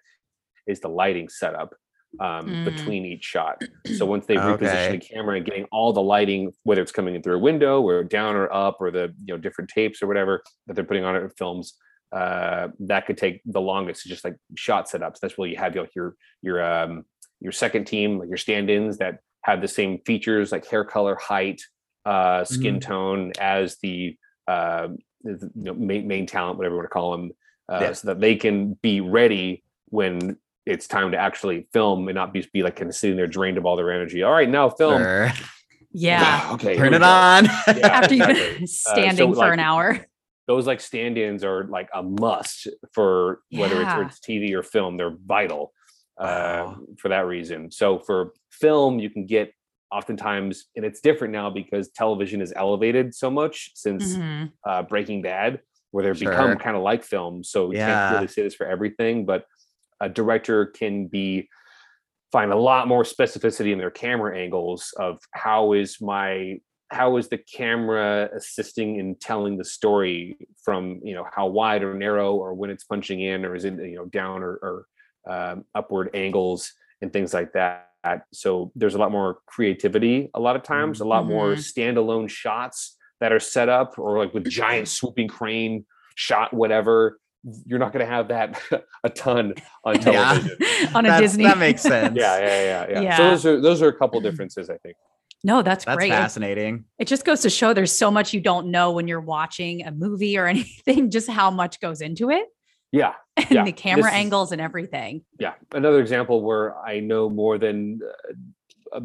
is the lighting setup um, Mm. between each shot. [clears throat] So once they reposition Okay. the camera and getting all the lighting, whether it's coming in through a window or down or up or the you know different tapes or whatever that they're putting on it in films, uh, that could take the longest. Just like shot setups. That's where you have your your your um, your second team, like your stand-ins that have the same features like hair color, height, uh, skin tone as the uh, the- you know, main, main talent, whatever you want to call them, uh, Yeah. so that they can be ready when it's time to actually film and not be, be like kind of sitting there drained of all their energy. All right, now film. Sure. Yeah. [laughs] okay. Turn it go. on. Yeah, After you've been standing for like- an hour. Those like stand-ins are like a must for whether it's, Yeah. it's TV or film. They're vital uh, Wow. for that reason. So for film, you can get oftentimes, and it's different now because television is elevated so much since Mhm. uh, Breaking Bad, where they've Sure. become kind of like film. So we Yeah. can't really say this for everything, but a director can be find a lot more specificity in their camera angles of how is my how is the camera assisting in telling the story from you know how wide or narrow or when it's punching in or is it you know down or, or um, upward angles and things like that so there's a lot more creativity a lot of times a lot more Mhm. standalone shots that are set up or like with giant [laughs] swooping crane shot whatever you're not going to have that [laughs] a ton on Yeah. television [laughs] On a That's- Disney. That makes sense. yeah yeah yeah yeah, Yeah. so those are those are a couple differences i think No, that's, That's great. It- fascinating. It just goes to show there's so much you don't know when you're watching a movie or [laughs] anything, just how much goes into it yeah [laughs] and Yeah, the camera this is- angles and everything. yeah another example where i know more than uh,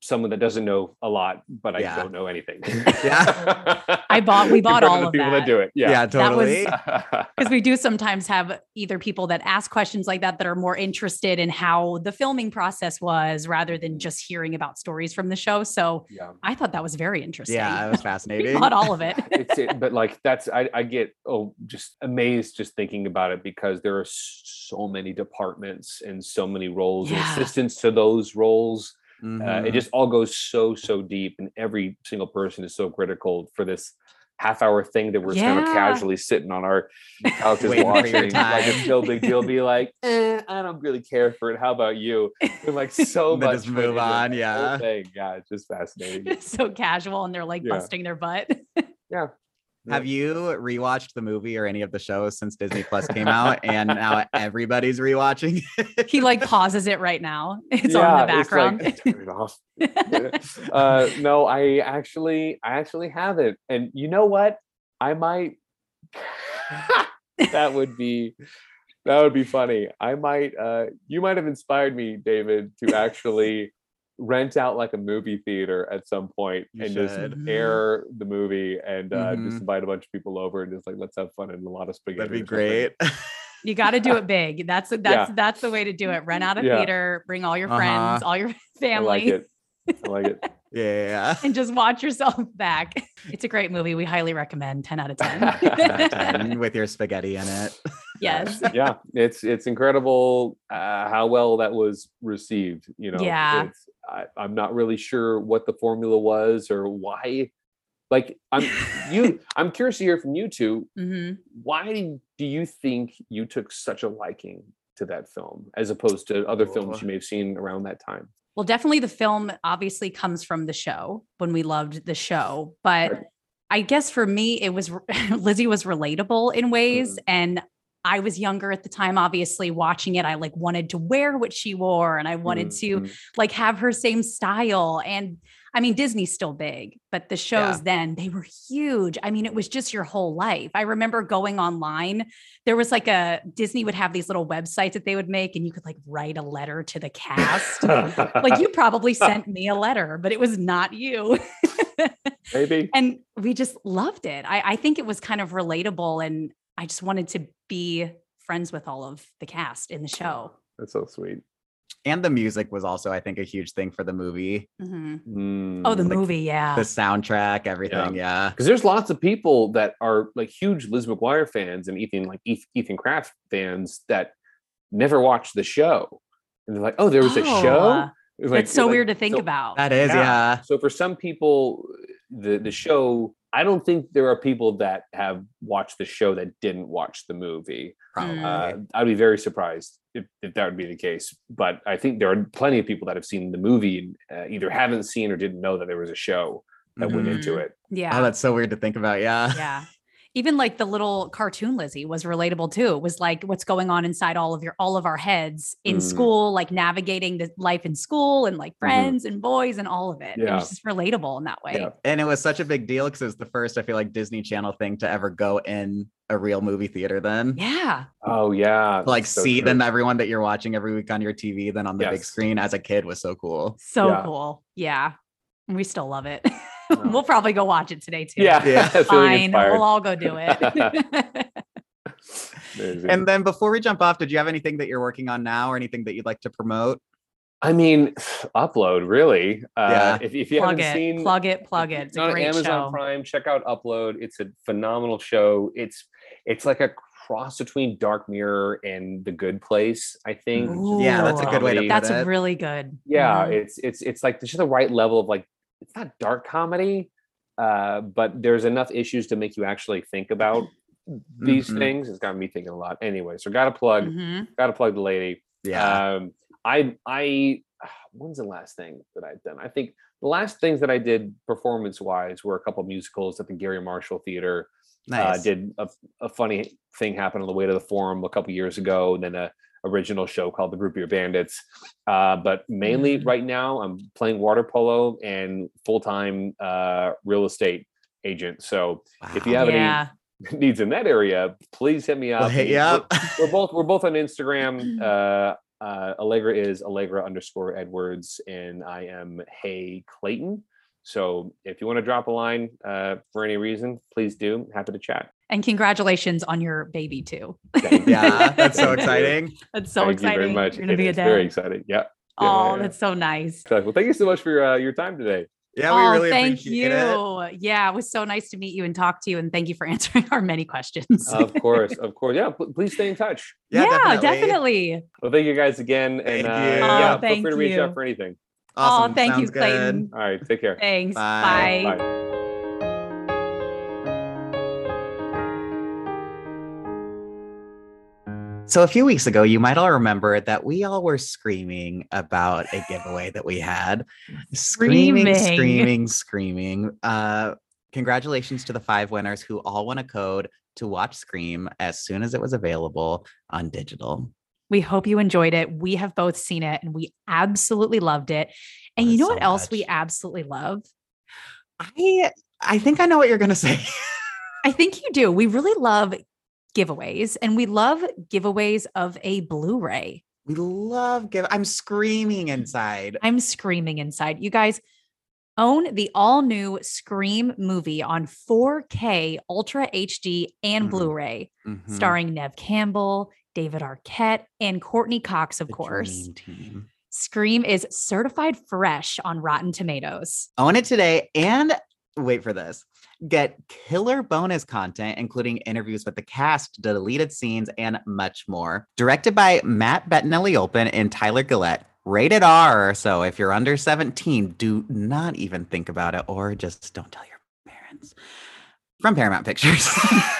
someone that doesn't know a lot but i Yeah. don't know anything [laughs] Yeah. I bought- we [laughs] bought Compared to all the of people that. that do it Yeah, yeah, That was- totally. [laughs] Because we do sometimes have either people that ask questions like that that are more interested in how the filming process was rather than just hearing about stories from the show. So yeah I thought that was very interesting. yeah, it was we fascinating. bought all of it. it's it, but like that's I, I get oh just amazed just thinking about it because there are so many departments and so many roles and Yeah. assistants to those roles uh, Mhm. it just all goes so so deep and every single person is so critical for this half hour thing that we're kind of casually sitting on our [laughs] couches Waiting for your watching like it's time. no big deal be like [laughs] eh, i don't really care for it how about you and like [laughs] so much just move on, yeah. whole thing. yeah it's just fascinating It's so casual and they're like Yeah. busting their butt. yeah Have you rewatched the movie or any of the shows since Disney Plus came out? [laughs] and now everybody's rewatching. it? he like [laughs] pauses it right now. [laughs] It's on in the it's like, turn it off uh no i actually i actually have it. and you know what i might that would be that would be funny i might uh you might have inspired me david to actually rent out like a movie theater at some point You and just should. Mhm. air the movie and uh Mhm. just invite a bunch of people over and just like let's have fun and a lot of spaghetti That'd be great. you got to do it [laughs] big. That's that's that's the way to do it. Rent out a Yeah. theater, bring all your Uh-huh. friends, all your [laughs] i family, like it i like it [laughs] yeah. and just watch yourself back. It's a great movie. We highly recommend. Ten out of ten. And with your spaghetti in it. Yes. [laughs] yeah it's it's incredible uh, how well that was received you know Yeah. it's, I, i'm not really sure what the formula was or why like i'm you [laughs] i'm curious to hear from you two hmm why do you think you took such a liking to that film as opposed to other films you may have seen around that time Well, definitely the film obviously comes from the show when we loved the show. But Right. I guess for me, it was [laughs] Lizzie was relatable in ways. Mhm. And I was younger at the time, obviously watching it. I like wanted to wear what she wore and I wanted to Mhm. like have her same style. And I mean, Disney's still big, but the shows Yeah. then they were huge. I mean, it was just your whole life. I remember going online. There was like a Disney would have these little websites that they would make, and you could like write a letter to the cast. like you probably [laughs] sent me a letter, but it was not you. [laughs] maybe. and we just loved it. I, I think it was kind of relatable, and I just wanted to be friends with all of the cast in the show. That's so sweet. And the music was also, I think, a huge thing for the movie. Mhm. Mm. Oh, the Like, movie, yeah. The soundtrack, everything. Yeah. because there's lots of people that are like huge Liz McGuire fans and Ethan like Ethan Craft fans that never watched the show, and they're like, "Oh, there was a Oh, show." uh, It's like- That's so like- weird to think so- about. That is, Yeah. yeah. So for some people, the the show, I don't think there are people that have watched the show that didn't watch the movie. Probably. Uh, I'd be very surprised if, if that would be the case. But I think there are plenty of people that have seen the movie and uh, either haven't seen or didn't know that there was a show that went Mhm. into it. yeah. Oh, that's so weird to think about. Yeah. yeah. Even like the little cartoon Lizzie was relatable too. It was like what's going on inside all of your all of our heads in Mm. school, like navigating the life in school and like Mhm. friends and boys and all of it. It Yeah. was just relatable in that way. Yeah. And it was such a big deal because it was the first, I feel like, Disney Channel thing to ever go in a real movie theater then. Yeah. Oh yeah, Like so see true. then everyone that you're watching every week on your TV, then on the big screen as a kid was so cool. So Yeah. cool. Yeah. We still love it. [laughs] [laughs] We'll probably go watch it today too. Yeah, Yeah. [laughs] Fine. We'll all go do it. [laughs] And then before we jump off, did you have anything that you're working on now or anything that you'd like to promote? I mean, [sighs] upload really. Uh, Yeah. If, if you plug haven't it, seen, plug it, plug it. It's a on great Amazon show. Prime, check out Upload. It's a phenomenal show. It's it's like a cross between Dark Mirror and The Good Place. I think. Yeah, that's a good way to Comedy. put That's it. really good. yeah Mhm. it's it's it's like just the right level of like it's not dark comedy uh but there's enough issues to make you actually think about [laughs] these Mhm. things it's got me thinking a lot anyway so gotta plug Mhm. gotta plug the lady Yeah. um i i [sighs] when's the last thing that i've done i think the last things that i did performance wise were a couple of musicals at the Garry Marshall theater nice. uh, did a, a funny thing happen on the way to the forum a couple years ago, and then a original show called the Root Beer Bandits. Uh, but mainly Mm. right now, I'm playing water polo and full time uh, real estate agent. So if you have yeah. any [laughs] needs in that area, please hit me up. We'll hit you We're- up. We're, both we're both on Instagram. [laughs] Uh, uh, Allegra is Allegra underscore Edwards, and I am Hey Clayton. So if you want to drop a line uh, for any reason, please do. Happy to chat. And congratulations on your baby too. Yeah, [laughs] that's so exciting. That's so Thank exciting. you very much. You're gonna It be a is very dad. exciting. Yeah. Oh, yeah. that's so nice. Well, thank you so much for your, uh, your time today. Yeah, we really appreciate it. oh, really thank appreciate you. it. Yeah, it was so nice to meet you and talk to you. And thank you for [laughs] answering our many questions. Of course, of course. Yeah, pl- please stay in touch. Yeah, definitely. definitely. Well, thank you guys again, and Thank uh, you. yeah, Oh, feel thank free to reach you. out for anything. Awesome. Oh, thank you, Sounds good. Clayton. All right, take care. Thanks. Bye. Bye. Bye. So a few weeks ago, you might all remember that we all were screaming about a giveaway that we had. Screaming, Screaming. screaming. Uh, congratulations to the five winners who all won a code to watch Scream as soon as it was available on digital. We hope you enjoyed it. We have both seen it and we absolutely loved it. And Love you know so what else we absolutely love? I I think I know what you're gonna [laughs] say. I think you do. We really love giveaways and we love giveaways of a Blu ray. we love give. I'm screaming inside. I'm screaming inside. You guys own the all new Scream movie on 4K Ultra HD and Mhm. Blu ray, Mhm. starring Neve Campbell, David Arquette, and Courteney Cox, of The course. Scream is certified fresh on Rotten Tomatoes. Own it today and wait for this. Get killer bonus content, including interviews with the cast, deleted scenes, and much more. Directed by Matt Bettinelli-Olpin and Tyler Gillett. Rated R. So if you're under 17, do not even think about it or just don't tell your parents. From Paramount Pictures. [laughs]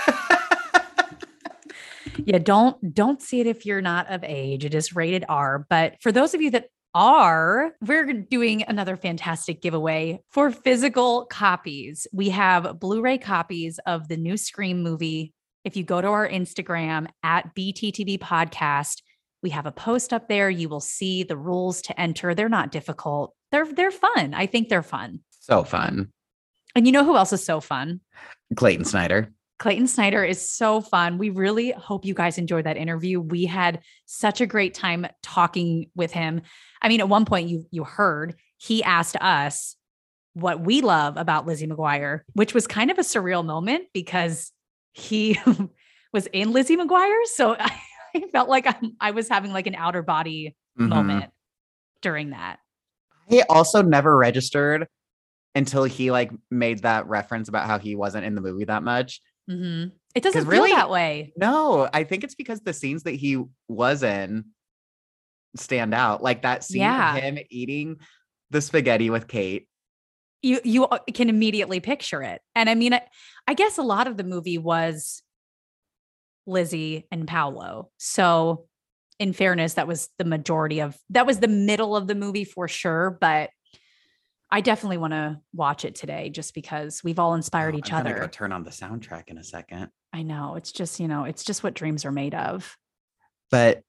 Yeah, don't don't see it if you're not of age. It is rated R. But for those of you that are, we're doing another fantastic giveaway for physical copies. We have Blu-ray copies of the new Scream movie. If you go to our Instagram at BTTB podcast, We have a post up there. You will see the rules to enter. They're not difficult. They're they're fun. I think they're fun. So fun. And you know who else is so fun? Clayton Snyder. Clayton Snyder is so fun. We really hope you guys enjoyed that interview. We had such a great time talking with him. I mean, at one point you you heard he asked us what we love about Lizzie McGuire, which was kind of a surreal moment because he [laughs] was in Lizzie McGuire. So I, [laughs] I felt like I'm, I was having like an outer body Mhm. moment during that. He also never registered until he like made that reference about how he wasn't in the movie that much. Mhm. It doesn't feel really- that way. No, I think it's because the scenes that he was in stand out. Like that scene Yeah. of him eating the spaghetti with Kate. you you uh, can immediately picture it. And I mean, I, I guess a lot of the movie was Lizzie and Paolo. So, in fairness, that was the majority of that was the middle of the movie for sure. But I definitely want to watch it today just because we've all inspired Oh, each I'm other. Go turn on the soundtrack in a second. I know it's just you know it's just what dreams are made of. But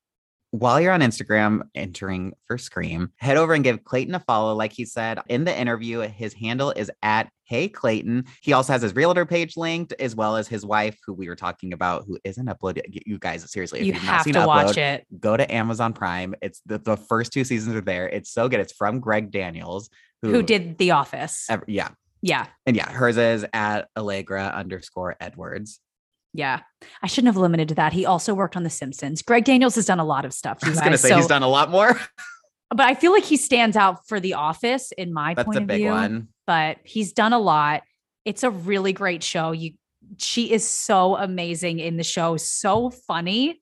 while you're on Instagram entering for Scream, head over and give Clayton a follow. Like he said in the interview, his handle is at Hey Clayton. He also has his realtor page linked, as well as his wife, who we were talking about, who isn't uploaded. You guys, seriously, if you have not seen to Upload, watch it. go to Amazon Prime. It's the, the first two seasons are there. It's so good. It's from Greg Daniels, who, Who did The Office? yeah. Yeah, And yeah, hers is at Allegra underscore Edwards. Yeah. I shouldn't have limited to that. He also worked on The Simpsons. Greg Daniels has done a lot of stuff. I was gonna say so- he's done a lot more. but I feel like he stands out for The Office in my That's point a of big view. one. But he's done a lot. It's a really great show. You, she is so amazing in the show, so funny.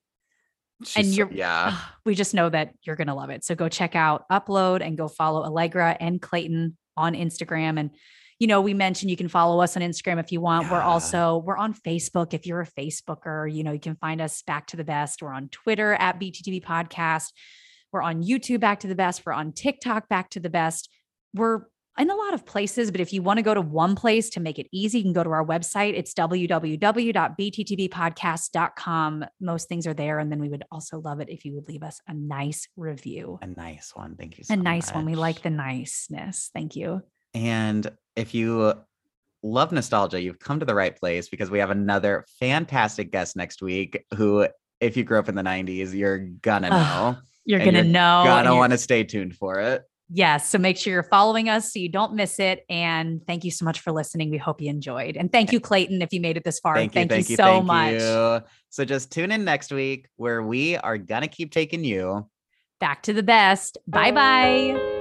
She's so- you're- yeah. Ah, we just know that you're gonna love it. So go check out Upload and go follow Allegra and Clayton on Instagram. And you know, we mentioned you can follow us on Instagram if you want. We're also we're on Facebook. If you're a Facebooker, you know, you can find us back to the best. We're on Twitter at BTTB Podcast. We're on YouTube back to the best. We're on TikTok back to the best. We're in a lot of places, but if you want to go to one place to make it easy, you can go to our website. It's www.bttbpodcast.com. Most things are there. And then we would also love it if you would leave us a nice review. A nice one. Thank you so A nice one. We like the niceness. Thank you. And if you love nostalgia, you've come to the right place because we have another fantastic guest next week who, if you grew up in the 90s, you're gonna know. You're to you're know. gonna want to stay tuned for it. Yes. So make sure you're following us so you don't miss it. And thank you so much for listening. We hope you enjoyed. And thank you, Clayton, if you made it this far. Thank you, thank you, so thank much. you. So just tune in next week where we are gonna keep taking you Back to the best. Bye bye.